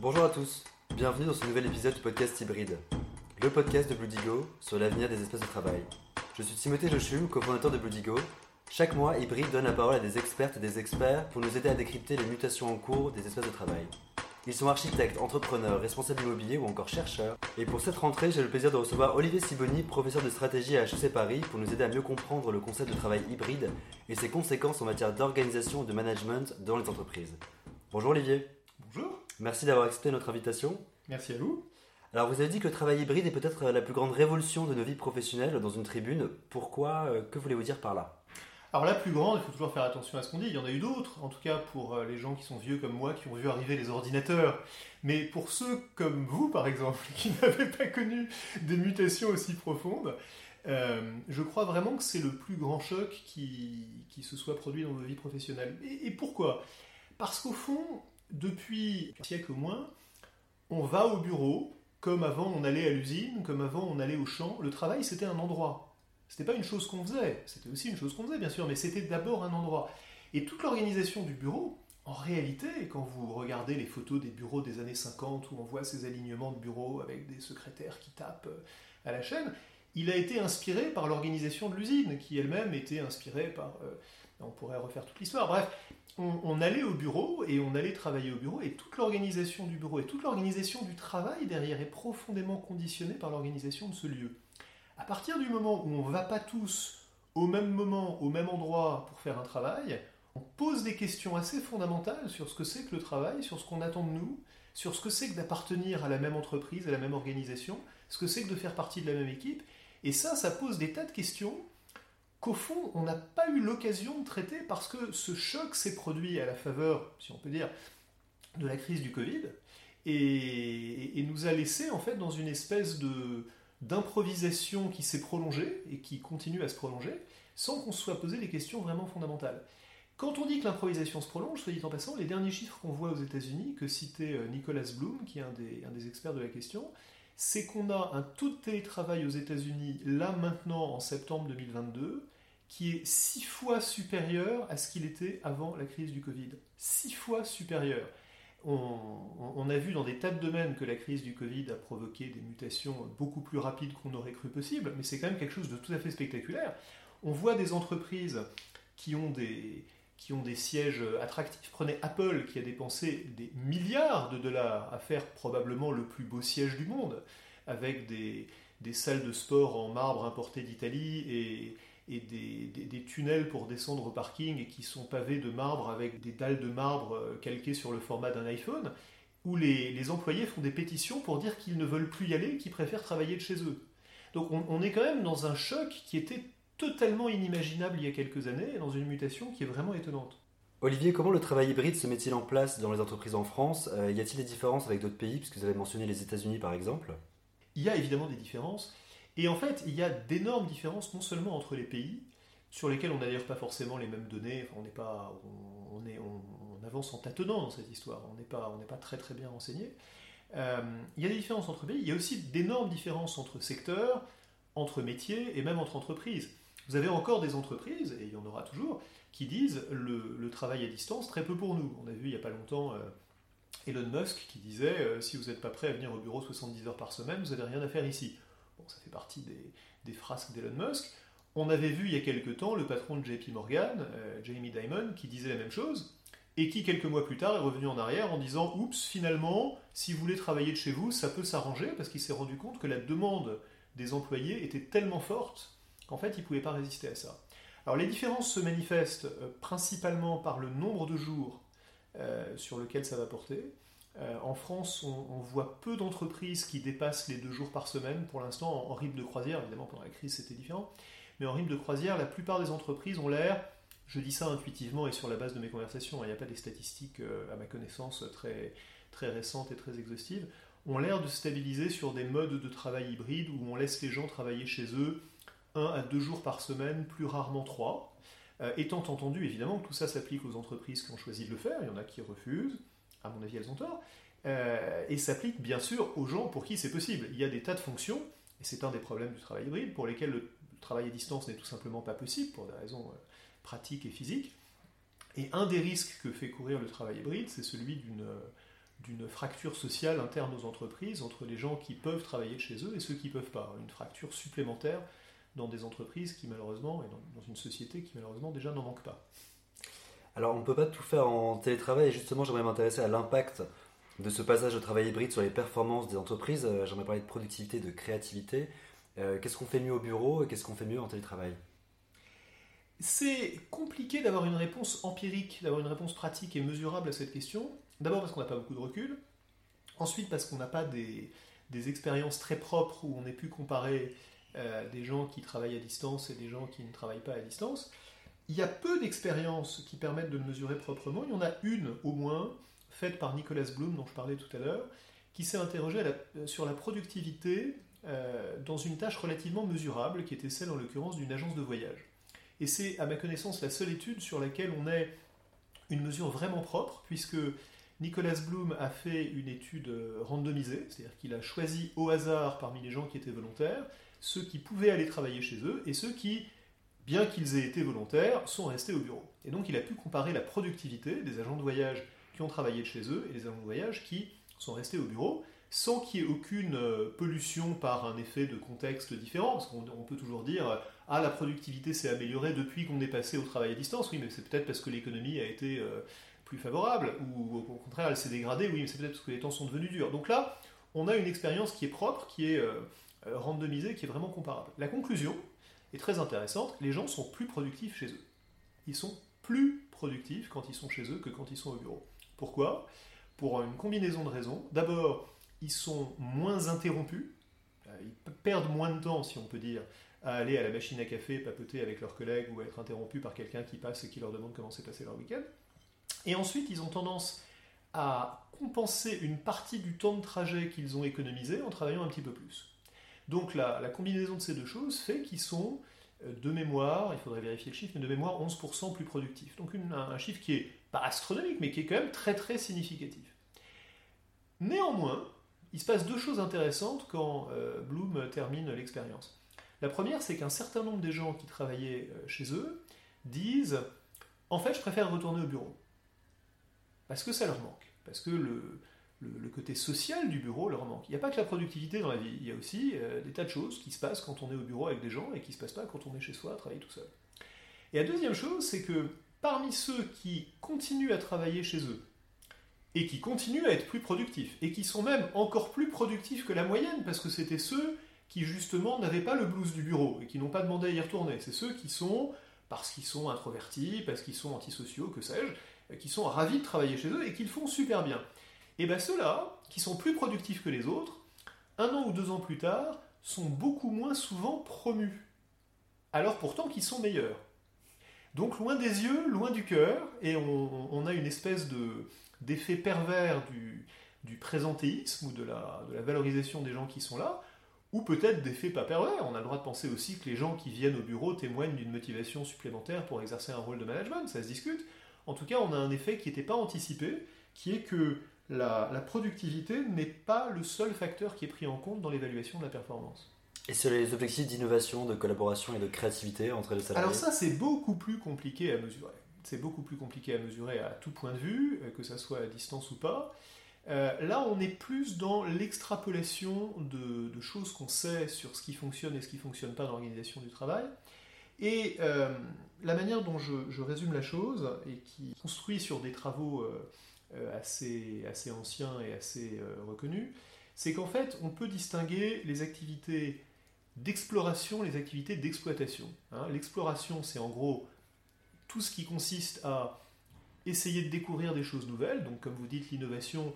Bonjour à tous, bienvenue dans ce nouvel épisode du podcast Hybride, le podcast de Bluedigo sur l'avenir des espaces de travail. Je suis Timothée Jochum, cofondateur de Bluedigo. Chaque mois, Hybride donne la parole à des expertes et des experts pour nous aider à décrypter les mutations en cours des espaces de travail. Ils sont architectes, entrepreneurs, responsables immobiliers ou encore chercheurs. Et pour cette rentrée, j'ai le plaisir de recevoir Olivier Siboni, professeur de stratégie à HEC Paris, pour nous aider à mieux comprendre le concept de travail hybride et ses conséquences en matière d'organisation et de management dans les entreprises. Bonjour Olivier. Merci d'avoir accepté notre invitation. Merci à vous. Alors vous avez dit que le travail hybride est peut-être la plus grande révolution de nos vies professionnelles dans une tribune. Pourquoi euh, Que voulez-vous dire par là? Alors la plus grande, il faut toujours faire attention à ce qu'on dit. Il y en a eu d'autres, en tout cas pour euh, les gens qui sont vieux comme moi, qui ont vu arriver les ordinateurs. Mais pour ceux comme vous, par exemple, qui n'avaient pas connu des mutations aussi profondes, euh, je crois vraiment que c'est le plus grand choc qui, qui, se soit produit dans nos vies professionnelles. Et, et pourquoi? Parce qu'au fond, depuis un siècle au moins, on va au bureau, comme avant on allait à l'usine, comme avant on allait au champ. Le travail, c'était un endroit. C'était pas une chose qu'on faisait, c'était aussi une chose qu'on faisait, bien sûr, mais c'était d'abord un endroit. Et toute l'organisation du bureau, en réalité, quand vous regardez les photos des bureaux des années 50, où on voit ces alignements de bureaux avec des secrétaires qui tapent euh, à la chaîne, il a été inspiré par l'organisation de l'usine, qui elle-même était inspirée par... On pourrait refaire toute l'histoire. Bref, on, allait au bureau et on allait travailler au bureau et toute l'organisation du bureau et toute l'organisation du travail derrière est profondément conditionnée par l'organisation de ce lieu. À partir du moment où on ne va pas tous au même moment, au même endroit pour faire un travail, on pose des questions assez fondamentales sur ce que c'est que le travail, sur ce qu'on attend de nous, sur ce que c'est que d'appartenir à la même entreprise, à la même organisation, ce que c'est que de faire partie de la même équipe. Et ça, ça pose des tas de questions qu'au fond, on n'a pas eu l'occasion de traiter parce que ce choc s'est produit à la faveur, si on peut dire, de la crise du Covid et, nous a laissé en fait dans une espèce de d'improvisation qui s'est prolongée et qui continue à se prolonger sans qu'on se soit posé des questions vraiment fondamentales. Quand on dit que l'improvisation se prolonge, soit dit en passant, les derniers chiffres qu'on voit aux États-Unis, que citait euh, Nicolas Bloom, qui est un des, un des experts de la question, c'est qu'on a un taux de télétravail aux États-Unis, là maintenant en septembre 2022, qui est six fois supérieur à ce qu'il était avant la crise du Covid. Six fois supérieur. On, a vu dans des tas de domaines que la crise du Covid a provoqué des mutations beaucoup plus rapides qu'on aurait cru possible, mais c'est quand même quelque chose de tout à fait spectaculaire. On voit des entreprises qui ont des, qui ont des sièges attractifs. Prenez Apple qui a dépensé des milliards de dollars à faire probablement le plus beau siège du monde, avec des, des salles de sport en marbre importées d'Italie et, et des, tunnels pour descendre au parking et qui sont pavés de marbre avec des dalles de marbre euh, calquées sur le format d'un iPhone, où les, employés font des pétitions pour dire qu'ils ne veulent plus y aller, qu'ils préfèrent travailler de chez eux. Donc on, est quand même dans un choc qui était totalement inimaginable il y a quelques années, dans une mutation qui est vraiment étonnante. Olivier, comment le travail hybride se met-il en place dans les entreprises en France? Euh, Y a-t-il des différences avec d'autres pays, puisque vous avez mentionné les États-Unis par exemple? Il y a évidemment des différences. Et en fait, il y a d'énormes différences non seulement entre les pays, sur lesquels on n'a d'ailleurs pas forcément les mêmes données, on, n'est pas, on, avance en tâtonnant dans cette histoire, on n'est pas, pas très très bien renseigné. Euh, il y a des différences entre pays, il y a aussi d'énormes différences entre secteurs, entre métiers et même entre entreprises. Vous avez encore des entreprises, et il y en aura toujours, qui disent le, travail à distance très peu pour nous. On a vu il n'y a pas longtemps euh, Elon Musk qui disait euh, si vous n'êtes pas prêt à venir au bureau 70 heures par semaine, vous n'avez rien à faire ici ça fait partie des, frasques d'Elon Musk. On avait vu il y a quelque temps le patron de JP Morgan, euh, Jamie Dimon, qui disait la même chose, et qui quelques mois plus tard est revenu en arrière en disant Oups, finalement, si vous voulez travailler de chez vous, ça peut s'arranger, parce qu'il s'est rendu compte que la demande des employés était tellement forte qu'en fait, il ne pouvait pas résister à ça. Alors les différences se manifestent euh, principalement par le nombre de jours euh, sur lequel ça va porter. Euh, en France, on, voit peu d'entreprises qui dépassent les deux jours par semaine. Pour l'instant, en, rythme de croisière, évidemment pendant la crise c'était différent, mais en rythme de croisière, la plupart des entreprises ont l'air, je dis ça intuitivement et sur la base de mes conversations, il n'y a pas des statistiques euh, à ma connaissance très, très récentes et très exhaustives, ont l'air de stabiliser sur des modes de travail hybrides où on laisse les gens travailler chez eux un à deux jours par semaine, plus rarement trois. Euh, étant entendu évidemment que tout ça s'applique aux entreprises qui ont choisi de le faire, il y en a qui refusent, à mon avis, elles ont tort, euh, et s'applique bien sûr aux gens pour qui c'est possible. Il y a des tas de fonctions, et c'est un des problèmes du travail hybride, pour lesquels le travail à distance n'est tout simplement pas possible, pour des raisons euh, pratiques et physiques. Et un des risques que fait courir le travail hybride, c'est celui d'une d'une fracture sociale interne aux entreprises entre les gens qui peuvent travailler de chez eux et ceux qui ne peuvent pas. Une fracture supplémentaire dans des entreprises qui malheureusement, et dans, une société qui malheureusement déjà n'en manque pas. Alors on ne peut pas tout faire en télétravail et justement j'aimerais m'intéresser à l'impact de ce passage au travail hybride sur les performances des entreprises. Euh, j'aimerais parler de productivité, de créativité. Euh, qu'est-ce qu'on fait mieux au bureau et qu'est-ce qu'on fait mieux en télétravail? C'est compliqué d'avoir une réponse empirique, d'avoir une réponse pratique et mesurable à cette question. D'abord parce qu'on n'a pas beaucoup de recul. Ensuite parce qu'on n'a pas des, expériences très propres où on ait pu comparer euh, des gens qui travaillent à distance et des gens qui ne travaillent pas à distance. Il y a peu d'expériences qui permettent de le mesurer proprement. Il y en a une au moins, faite par Nicolas Bloom, dont je parlais tout à l'heure, qui s'est interrogé sur la productivité euh, dans une tâche relativement mesurable, qui était celle en l'occurrence d'une agence de voyage. Et c'est à ma connaissance la seule étude sur laquelle on ait une mesure vraiment propre, puisque Nicolas Bloom a fait une étude euh, randomisée, c'est-à-dire qu'il a choisi au hasard parmi les gens qui étaient volontaires, ceux qui pouvaient aller travailler chez eux et ceux qui, bien qu'ils aient été volontaires, sont restés au bureau. Et donc il a pu comparer la productivité des agents de voyage qui ont travaillé de chez eux et des agents de voyage qui sont restés au bureau, sans qu'il y ait aucune euh, pollution par un effet de contexte différent, parce qu'on peut toujours dire ah la productivité s'est améliorée depuis qu'on est passé au travail à distance, oui mais c'est peut-être parce que l'économie a été euh, plus favorable, ou au contraire elle s'est dégradée, oui mais c'est peut-être parce que les temps sont devenus durs. Donc là, on a une expérience qui est propre, qui est euh, randomisée, qui est vraiment comparable. La conclusion est très intéressante, les gens sont plus productifs chez eux. Ils sont plus productifs quand ils sont chez eux que quand ils sont au bureau. Pourquoi? Pour une combinaison de raisons. D'abord, ils sont moins interrompus, euh, ils perdent moins de temps, si on peut dire, à aller à la machine à café, papoter avec leurs collègues ou à être interrompus par quelqu'un qui passe et qui leur demande comment s'est passé leur week-end. Et ensuite, ils ont tendance à compenser une partie du temps de trajet qu'ils ont économisé en travaillant un petit peu plus. Donc la, combinaison de ces deux choses fait qu'ils sont, euh, de mémoire, il faudrait vérifier le chiffre, mais de mémoire 11% plus productifs. Donc un chiffre qui est pas astronomique, mais qui est quand même très très significatif. Néanmoins, il se passe deux choses intéressantes quand euh, Bloom termine l'expérience. La première, c'est qu'un certain nombre des gens qui travaillaient euh, chez eux disent En fait, je préfère retourner au bureau. Parce que ça leur manque. Parce que le, le, côté social du bureau leur manque. Il n'y a pas que la productivité dans la vie, il y a aussi euh, des tas de choses qui se passent quand on est au bureau avec des gens et qui ne se passent pas quand on est chez soi à travailler tout seul. Et la deuxième chose, c'est que parmi ceux qui continuent à travailler chez eux, et qui continuent à être plus productifs, et qui sont même encore plus productifs que la moyenne, parce que c'était ceux qui justement n'avaient pas le blues du bureau, et qui n'ont pas demandé à y retourner. C'est ceux qui sont, parce qu'ils sont introvertis, parce qu'ils sont antisociaux, que sais-je, qui sont ravis de travailler chez eux et qui le font super bien. Et bien ceux-là, qui sont plus productifs que les autres, un an ou deux ans plus tard, sont beaucoup moins souvent promus. Alors pourtant qu'ils sont meilleurs. Donc loin des yeux, loin du cœur, et on, a une espèce d'effet pervers du, présentéisme ou de la, valorisation des gens qui sont là, ou peut-être d'effet pas pervers. On a le droit de penser aussi que les gens qui viennent au bureau témoignent d'une motivation supplémentaire pour exercer un rôle de management, ça se discute. En tout cas, on a un effet qui n'était pas anticipé, qui est que la productivité n'est pas le seul facteur qui est pris en compte dans l'évaluation de la performance. Et sur les objectifs d'innovation, de collaboration et de créativité entre les salariés Alors ça, c'est beaucoup plus compliqué à mesurer. C'est beaucoup plus compliqué à mesurer à tout point de vue, euh, que ça soit à distance ou pas. Euh, là, on est plus dans l'extrapolation de, choses qu'on sait sur ce qui fonctionne et ce qui ne fonctionne pas dans l'organisation du travail. Et euh, la manière dont je, résume la chose, et qui construit sur des travaux assez, assez anciens et assez reconnus, c'est qu'en fait, on peut distinguer les activités d'exploration les activités d'exploitation. Hein. L'exploration, c'est en gros tout ce qui consiste à essayer de découvrir des choses nouvelles, donc comme vous dites l'innovation,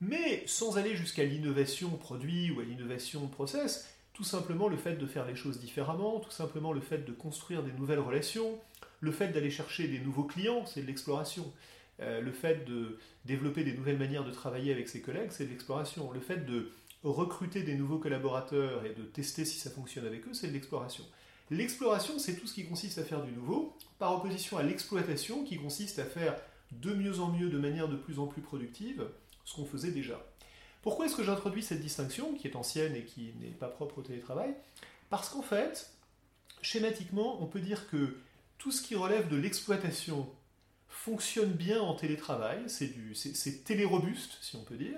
mais sans aller jusqu'à l'innovation produit ou à l'innovation process, tout simplement le fait de faire les choses différemment, tout simplement le fait de construire des nouvelles relations, le fait d'aller chercher des nouveaux clients, c'est de l'exploration. Euh, le fait de développer des nouvelles manières de travailler avec ses collègues, c'est de l'exploration. Le fait de recruter des nouveaux collaborateurs et de tester si ça fonctionne avec eux, c'est de l'exploration. L'exploration, c'est tout ce qui consiste à faire du nouveau, par opposition à l'exploitation, qui consiste à faire de mieux en mieux, de manière de plus en plus productive, ce qu'on faisait déjà. Pourquoi est-ce que j'introduis cette distinction, qui est ancienne et qui n'est pas propre au télétravail? Parce qu'en fait, schématiquement, on peut dire que tout ce qui relève de l'exploitation fonctionne bien en télétravail, c'est télérobuste, si on peut dire.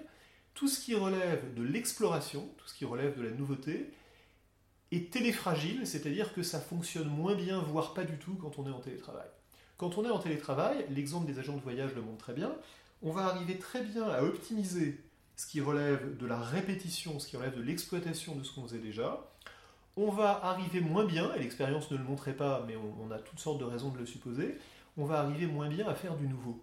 Tout ce qui relève de l'exploration, tout ce qui relève de la nouveauté, est téléfragile, c'est-à-dire que ça fonctionne moins bien, voire pas du tout quand on est en télétravail. Quand on est en télétravail, l'exemple des agents de voyage le montre très bien, on va arriver très bien à optimiser ce qui relève de la répétition, ce qui relève de l'exploitation de ce qu'on faisait déjà. On va arriver moins bien, et l'expérience ne le montrait pas, mais on, a toutes sortes de raisons de le supposer, on va arriver moins bien à faire du nouveau.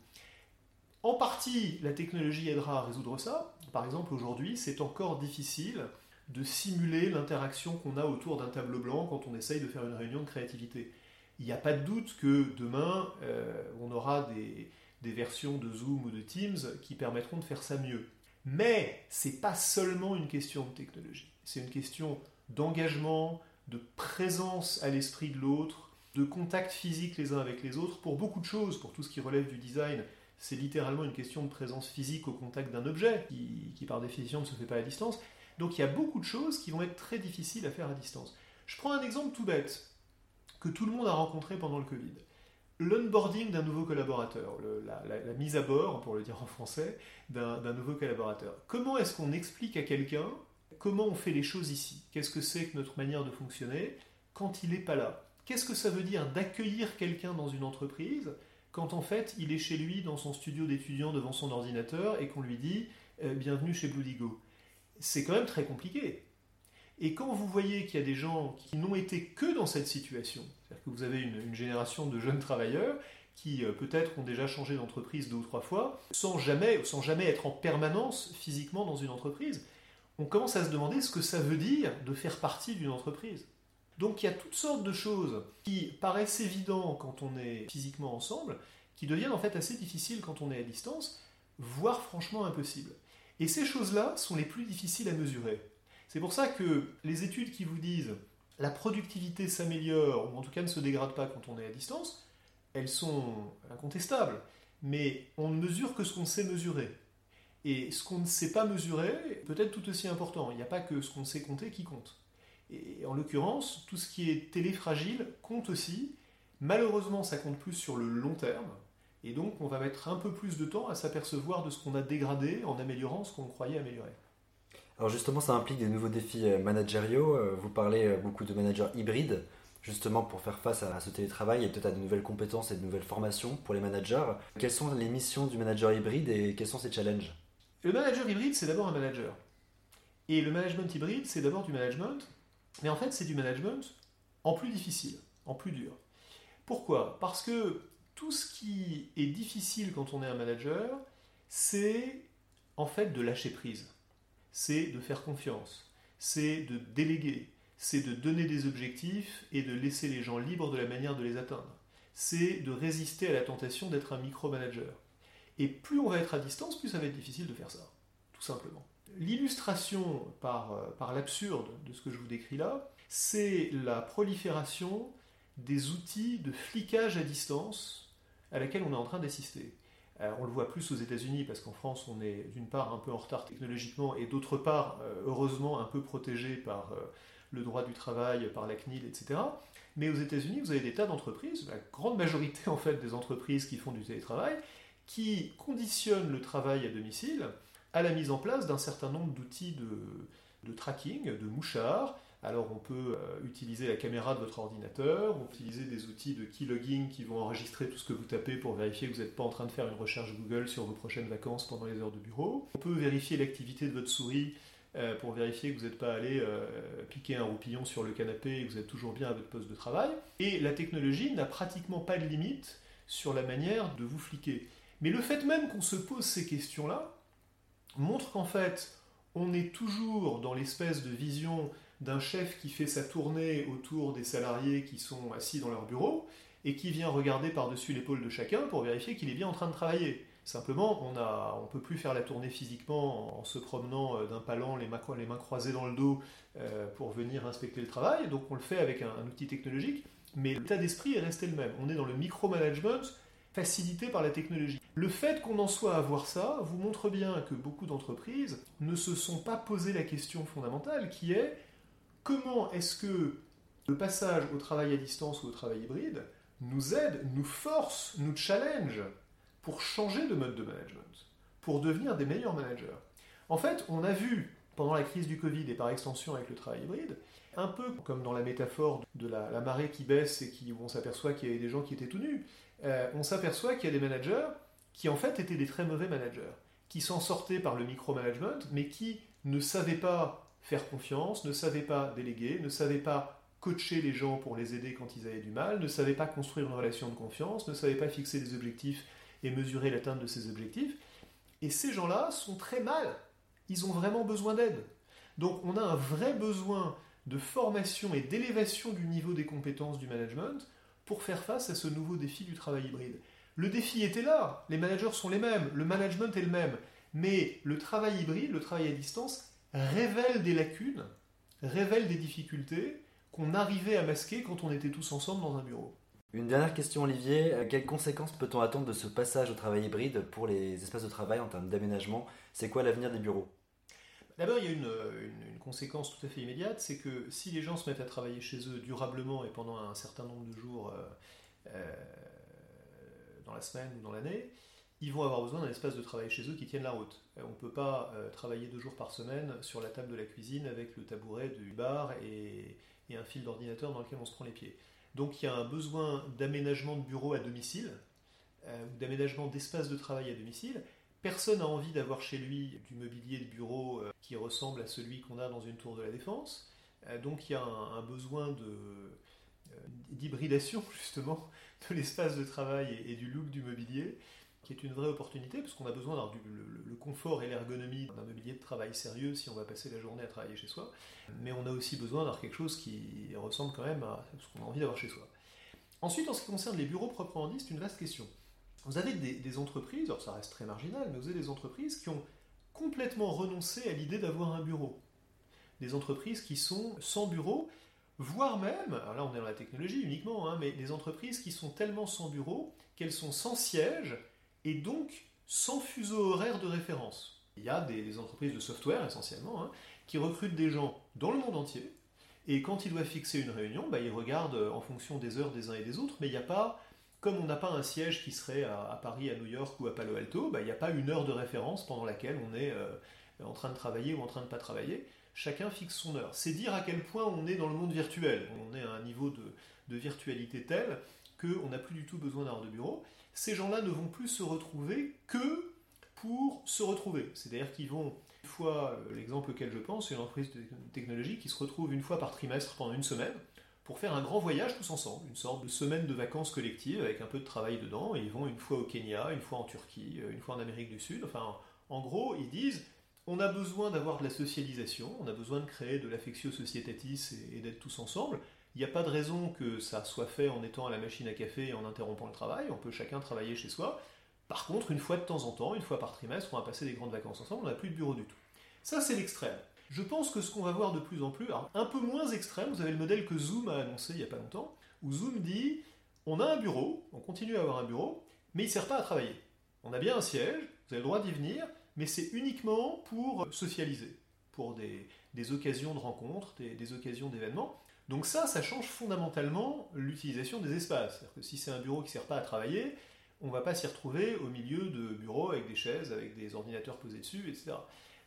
En partie, la technologie aidera à résoudre ça. Par exemple, aujourd'hui, c'est encore difficile de simuler l'interaction qu'on a autour d'un tableau blanc quand on essaye de faire une réunion de créativité. Il n'y a pas de doute que demain, euh, on aura des, des versions de Zoom ou de Teams qui permettront de faire ça mieux. Mais c'est pas seulement une question de technologie, c'est une question d'engagement, de présence à l'esprit de l'autre, de contact physique les uns avec les autres pour beaucoup de choses, pour tout ce qui relève du design. C'est littéralement une question de présence physique au contact d'un objet, qui, par définition ne se fait pas à distance. Donc il y a beaucoup de choses qui vont être très difficiles à faire à distance. Je prends un exemple tout bête, que tout le monde a rencontré pendant le Covid l'onboarding d'un nouveau collaborateur, la, mise à bord, pour le dire en français, d'un nouveau collaborateur. Comment est-ce qu'on explique à quelqu'un comment on fait les choses ici? Qu'est-ce que c'est que notre manière de fonctionner? Quand il n'est pas là Qu'est-ce que ça veut dire d'accueillir quelqu'un dans une entreprise quand en fait il est chez lui dans son studio d'étudiant devant son ordinateur et qu'on lui dit euh, bienvenue chez Bludigo C'est quand même très compliqué. Et quand vous voyez qu'il y a des gens qui n'ont été que dans cette situation, c'est-à-dire que vous avez une, génération de jeunes travailleurs qui euh, peut-être ont déjà changé d'entreprise deux ou trois fois, sans jamais, sans jamais être en permanence physiquement dans une entreprise, on commence à se demander ce que ça veut dire de faire partie d'une entreprise. Donc il y a toutes sortes de choses qui paraissent évidentes quand on est physiquement ensemble, qui deviennent en fait assez difficiles quand on est à distance, voire franchement impossibles. Et ces choses-là sont les plus difficiles à mesurer. C'est pour ça que les études qui vous disent la productivité s'améliore, ou en tout cas ne se dégrade pas quand on est à distance, elles sont incontestables. Mais on ne mesure que ce qu'on sait mesurer. Et ce qu'on ne sait pas mesurer peut être tout aussi important. Il n'y a pas que ce qu'on sait compter qui compte. Et en l'occurrence, tout ce qui est téléfragile compte aussi. Malheureusement, ça compte plus sur le long terme. Et donc, on va mettre un peu plus de temps à s'apercevoir de ce qu'on a dégradé en améliorant ce qu'on croyait améliorer. Alors justement, ça implique des nouveaux défis euh, managériaux. Euh, vous parlez euh, beaucoup de managers hybrides, justement pour faire face à ce télétravail et peut-être à de nouvelles compétences et de nouvelles formations pour les managers. Quelles sont les missions du manager hybride et quels sont ses challenges? Le manager hybride, c'est d'abord un manager. Et le management hybride, c'est d'abord du management, mais en fait, c'est du management en plus difficile, en plus dur. Pourquoi? Parce que tout ce qui est difficile quand on est un manager, c'est en fait de lâcher prise c'est de faire confiance, c'est de déléguer, c'est de donner des objectifs et de laisser les gens libres de la manière de les atteindre. C'est de résister à la tentation d'être un micromanager. Et plus on va être à distance, plus ça va être difficile de faire ça, tout simplement. L'illustration par, euh, par l'absurde de ce que je vous décris là, c'est la prolifération des outils de flicage à distance à laquelle on est en train d'assister. Euh, on le voit plus aux États-Unis parce qu'en France, on est d'une part un peu en retard technologiquement et d'autre part, euh, heureusement, un peu protégé par le droit du travail, par la CNIL, etc. Mais aux États-Unis, vous avez des tas d'entreprises, la grande majorité en fait des entreprises qui font du télétravail, qui conditionnent le travail à domicile à la mise en place d'un certain nombre d'outils de, tracking, de mouchards, alors on peut euh, utiliser la caméra de votre ordinateur, utiliser des outils de keylogging qui vont enregistrer tout ce que vous tapez pour vérifier que vous n'êtes pas en train de faire une recherche Google sur vos prochaines vacances pendant les heures de bureau. On peut vérifier l'activité de votre souris euh, pour vérifier que vous n'êtes pas allé euh, piquer un roupillon sur le canapé et que vous êtes toujours bien à votre poste de travail. Et la technologie n'a pratiquement pas de limite sur la manière de vous fliquer. Mais le fait même qu'on se pose ces questions-là montre qu'en fait, on est toujours dans l'espèce de vision d'un chef qui fait sa tournée autour des salariés qui sont assis dans leur bureau et qui vient regarder par-dessus l'épaule de chacun pour vérifier qu'il est bien en train de travailler. Simplement, on ne on peut plus faire la tournée physiquement en se promenant euh, d'un palan, les mains, les mains, croisées dans le dos, euh, pour venir inspecter le travail. Donc on le fait avec un, un outil technologique, mais l'état d'esprit est resté le même. On est dans le micromanagement facilité par la technologie. Le fait qu'on en soit à voir ça vous montre bien que beaucoup d'entreprises ne se sont pas posé la question fondamentale qui est comment est-ce que le passage au travail à distance ou au travail hybride nous aide, nous force, nous challenge pour changer de mode de management, pour devenir des meilleurs managers? En fait, on a vu pendant la crise du Covid et par extension avec le travail hybride, un peu comme dans la métaphore de la, marée qui baisse et qui, où on s'aperçoit qu'il y avait des gens qui étaient tout nus, euh, on s'aperçoit qu'il y a des managers qui en fait étaient des très mauvais managers, qui s'en sortaient par le micromanagement, mais qui ne savaient pas faire confiance, ne savaient pas déléguer, ne savaient pas coacher les gens pour les aider quand ils avaient du mal, ne savaient pas construire une relation de confiance, ne savaient pas fixer des objectifs et mesurer l'atteinte de ces objectifs. Et ces gens-là sont très mal. Ils ont vraiment besoin d'aide. Donc on a un vrai besoin de formation et d'élévation du niveau des compétences du management pour faire face à ce nouveau défi du travail hybride. Le défi était là, les managers sont les mêmes, le management est le même, mais le travail hybride, le travail à distance, révèle des lacunes, révèle des difficultés qu'on arrivait à masquer quand on était tous ensemble dans un bureau. Une dernière question, Olivier. Euh, quelles conséquences peut-on attendre de ce passage au travail hybride pour les espaces de travail en termes d'aménagement? C'est quoi l'avenir des bureaux? D'abord, il y a une, conséquence tout à fait immédiate, c'est que si les gens se mettent à travailler chez eux durablement et pendant un certain nombre de jours euh, euh, dans la semaine ou dans l'année, ils vont avoir besoin d'un espace de travail chez eux qui tienne la route. On ne peut pas travailler deux jours par semaine sur la table de la cuisine avec le tabouret du bar et, un fil d'ordinateur dans lequel on se prend les pieds. Donc il y a un besoin d'aménagement de bureaux à domicile, euh, d'aménagement d'espace de travail à domicile. Personne n'a envie d'avoir chez lui du mobilier de bureau euh, qui ressemble à celui qu'on a dans une tour de la défense. Euh, donc il y a un, besoin d'hybridation justement de l'espace de travail et, du look du mobilier qui est une vraie opportunité, parce qu'on a besoin d'avoir le, confort et l'ergonomie d'un mobilier de travail sérieux si on va passer la journée à travailler chez soi, mais on a aussi besoin d'avoir quelque chose qui ressemble quand même à ce qu'on a envie d'avoir chez soi. Ensuite, en ce qui concerne les bureaux proprement dit, c'est une vaste question. Vous avez des, entreprises, alors ça reste très marginal, mais vous avez des entreprises qui ont complètement renoncé à l'idée d'avoir un bureau. Des entreprises qui sont sans bureau, voire même, alors là on est dans la technologie uniquement, hein, mais des entreprises qui sont tellement sans bureau qu'elles sont sans siège et donc sans fuseau horaire de référence. Il y a des entreprises de software essentiellement hein, qui recrutent des gens dans le monde entier, et quand ils doivent fixer une réunion, bah, ils regardent en fonction des heures des uns et des autres, mais il n'y a pas, comme on n'a pas un siège qui serait à, Paris, à New York ou à Palo Alto, bah, il n'y a pas une heure de référence pendant laquelle on est euh, en train de travailler ou en train de ne pas travailler. Chacun fixe son heure. C'est dire à quel point on est dans le monde virtuel. On est à un niveau de, virtualité tel qu'on n'a plus du tout besoin d'heures de bureau ces gens-là ne vont plus se retrouver que pour se retrouver. C'est-à-dire qu'ils vont, une fois, euh, l'exemple auquel je pense, c'est une entreprise de technologie qui se retrouve une fois par trimestre pendant une semaine pour faire un grand voyage tous ensemble, une sorte de semaine de vacances collectives avec un peu de travail dedans, ils vont une fois au Kenya, une fois en Turquie, euh, une fois en Amérique du Sud, enfin, en gros, ils disent, on a besoin d'avoir de la socialisation, on a besoin de créer de l'affectio societatis et d'être tous ensemble, il n'y a pas de raison que ça soit fait en étant à la machine à café et en interrompant le travail. On peut chacun travailler chez soi. Par contre, une fois de temps en temps, une fois par trimestre, on va passer des grandes vacances ensemble, on n'a plus de bureau du tout. Ça, c'est l'extrême. Je pense que ce qu'on va voir de plus en plus, un peu moins extrême, vous avez le modèle que Zoom a annoncé il n'y a pas longtemps, où Zoom dit on a un bureau, on continue à avoir un bureau, mais il ne sert pas à travailler. On a bien un siège, vous avez le droit d'y venir, mais c'est uniquement pour socialiser, pour des, occasions de rencontres, des occasions d'événements. Donc ça, ça change fondamentalement l'utilisation des espaces. C'est-à-dire que si c'est un bureau qui ne sert pas à travailler, on ne va pas s'y retrouver au milieu de bureaux avec des chaises, avec des ordinateurs posés dessus, etc.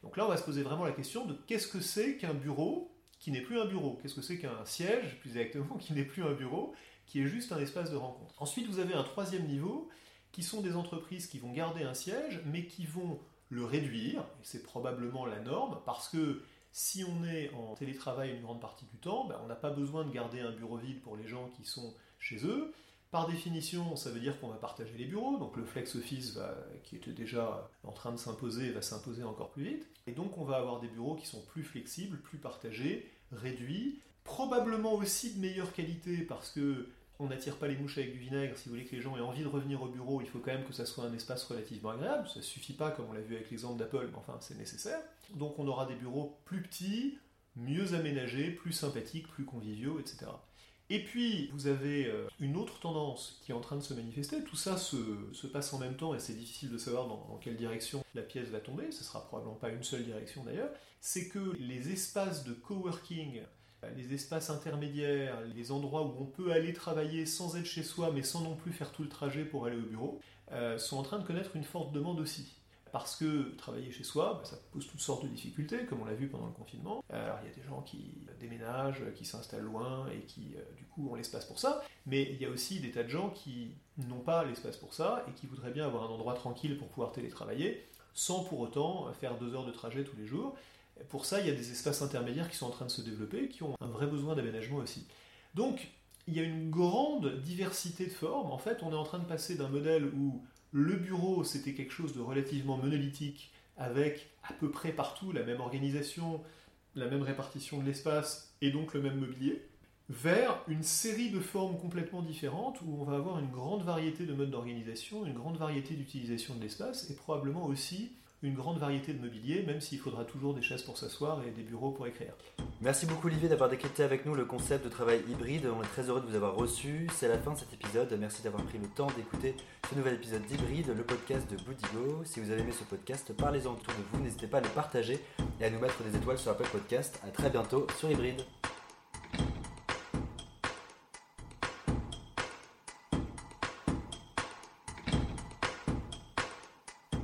Donc là, on va se poser vraiment la question de qu'est-ce que c'est qu'un bureau qui n'est plus un bureau? Qu'est-ce que c'est qu'un siège, plus exactement, qui n'est plus un bureau, qui est juste un espace de rencontre? Ensuite, vous avez un troisième niveau, qui sont des entreprises qui vont garder un siège, mais qui vont le réduire, et c'est probablement la norme, parce que si on est en télétravail une grande partie du temps, ben, on n'a pas besoin de garder un bureau vide pour les gens qui sont chez eux. Par définition, ça veut dire qu'on va partager les bureaux, donc le flex office qui était déjà en train de s'imposer va s'imposer encore plus vite. Et donc on va avoir des bureaux qui sont plus flexibles, plus partagés, réduits, probablement aussi de meilleure qualité parce que on n'attire pas les mouches avec du vinaigre. Si vous voulez que les gens aient envie de revenir au bureau, il faut quand même que ça soit un espace relativement agréable. Ça suffit pas, comme on l'a vu avec l'exemple d'Apple, mais enfin, c'est nécessaire. Donc on aura des bureaux plus petits, mieux aménagés, plus sympathiques, plus conviviaux, etc. Et puis, vous avez euh, une autre tendance qui est en train de se manifester. Tout ça se, passe en même temps et c'est difficile de savoir dans, quelle direction la pièce va tomber. Ce sera probablement pas une seule direction d'ailleurs. C'est que les espaces de coworking les espaces intermédiaires, les endroits où on peut aller travailler sans être chez soi, mais sans non plus faire tout le trajet pour aller au bureau, euh, sont en train de connaître une forte demande aussi. Parce que travailler chez soi, bah, ça pose toutes sortes de difficultés, comme on l'a vu pendant le confinement. Alors il y a des gens qui déménagent, qui s'installent loin et qui euh, du coup ont l'espace pour ça. Mais il y a aussi des tas de gens qui n'ont pas l'espace pour ça et qui voudraient bien avoir un endroit tranquille pour pouvoir télétravailler, sans pour autant faire deux heures de trajet tous les jours. pour ça, il y a des espaces intermédiaires qui sont en train de se développer, qui ont un vrai besoin d'aménagement aussi. Donc, il y a une grande diversité de formes. En fait, on est en train de passer d'un modèle où le bureau, c'était quelque chose de relativement monolithique, avec à peu près partout la même organisation, la même répartition de l'espace et donc le même mobilier, vers une série de formes complètement différentes où on va avoir une grande variété de modes d'organisation, une grande variété d'utilisation de l'espace et probablement aussi une grande variété de mobilier, même s'il faudra toujours des chaises pour s'asseoir et des bureaux pour écrire. Merci beaucoup Olivier d'avoir décrypté avec nous le concept de travail hybride. On est très heureux de vous avoir reçu. C'est la fin de cet épisode. Merci d'avoir pris le temps d'écouter ce nouvel épisode d'Hybride, le podcast de Boudigo. Si vous avez aimé ce podcast, parlez-en autour de vous. N'hésitez pas à le partager et à nous mettre des étoiles sur Apple Podcast. A très bientôt sur Hybride.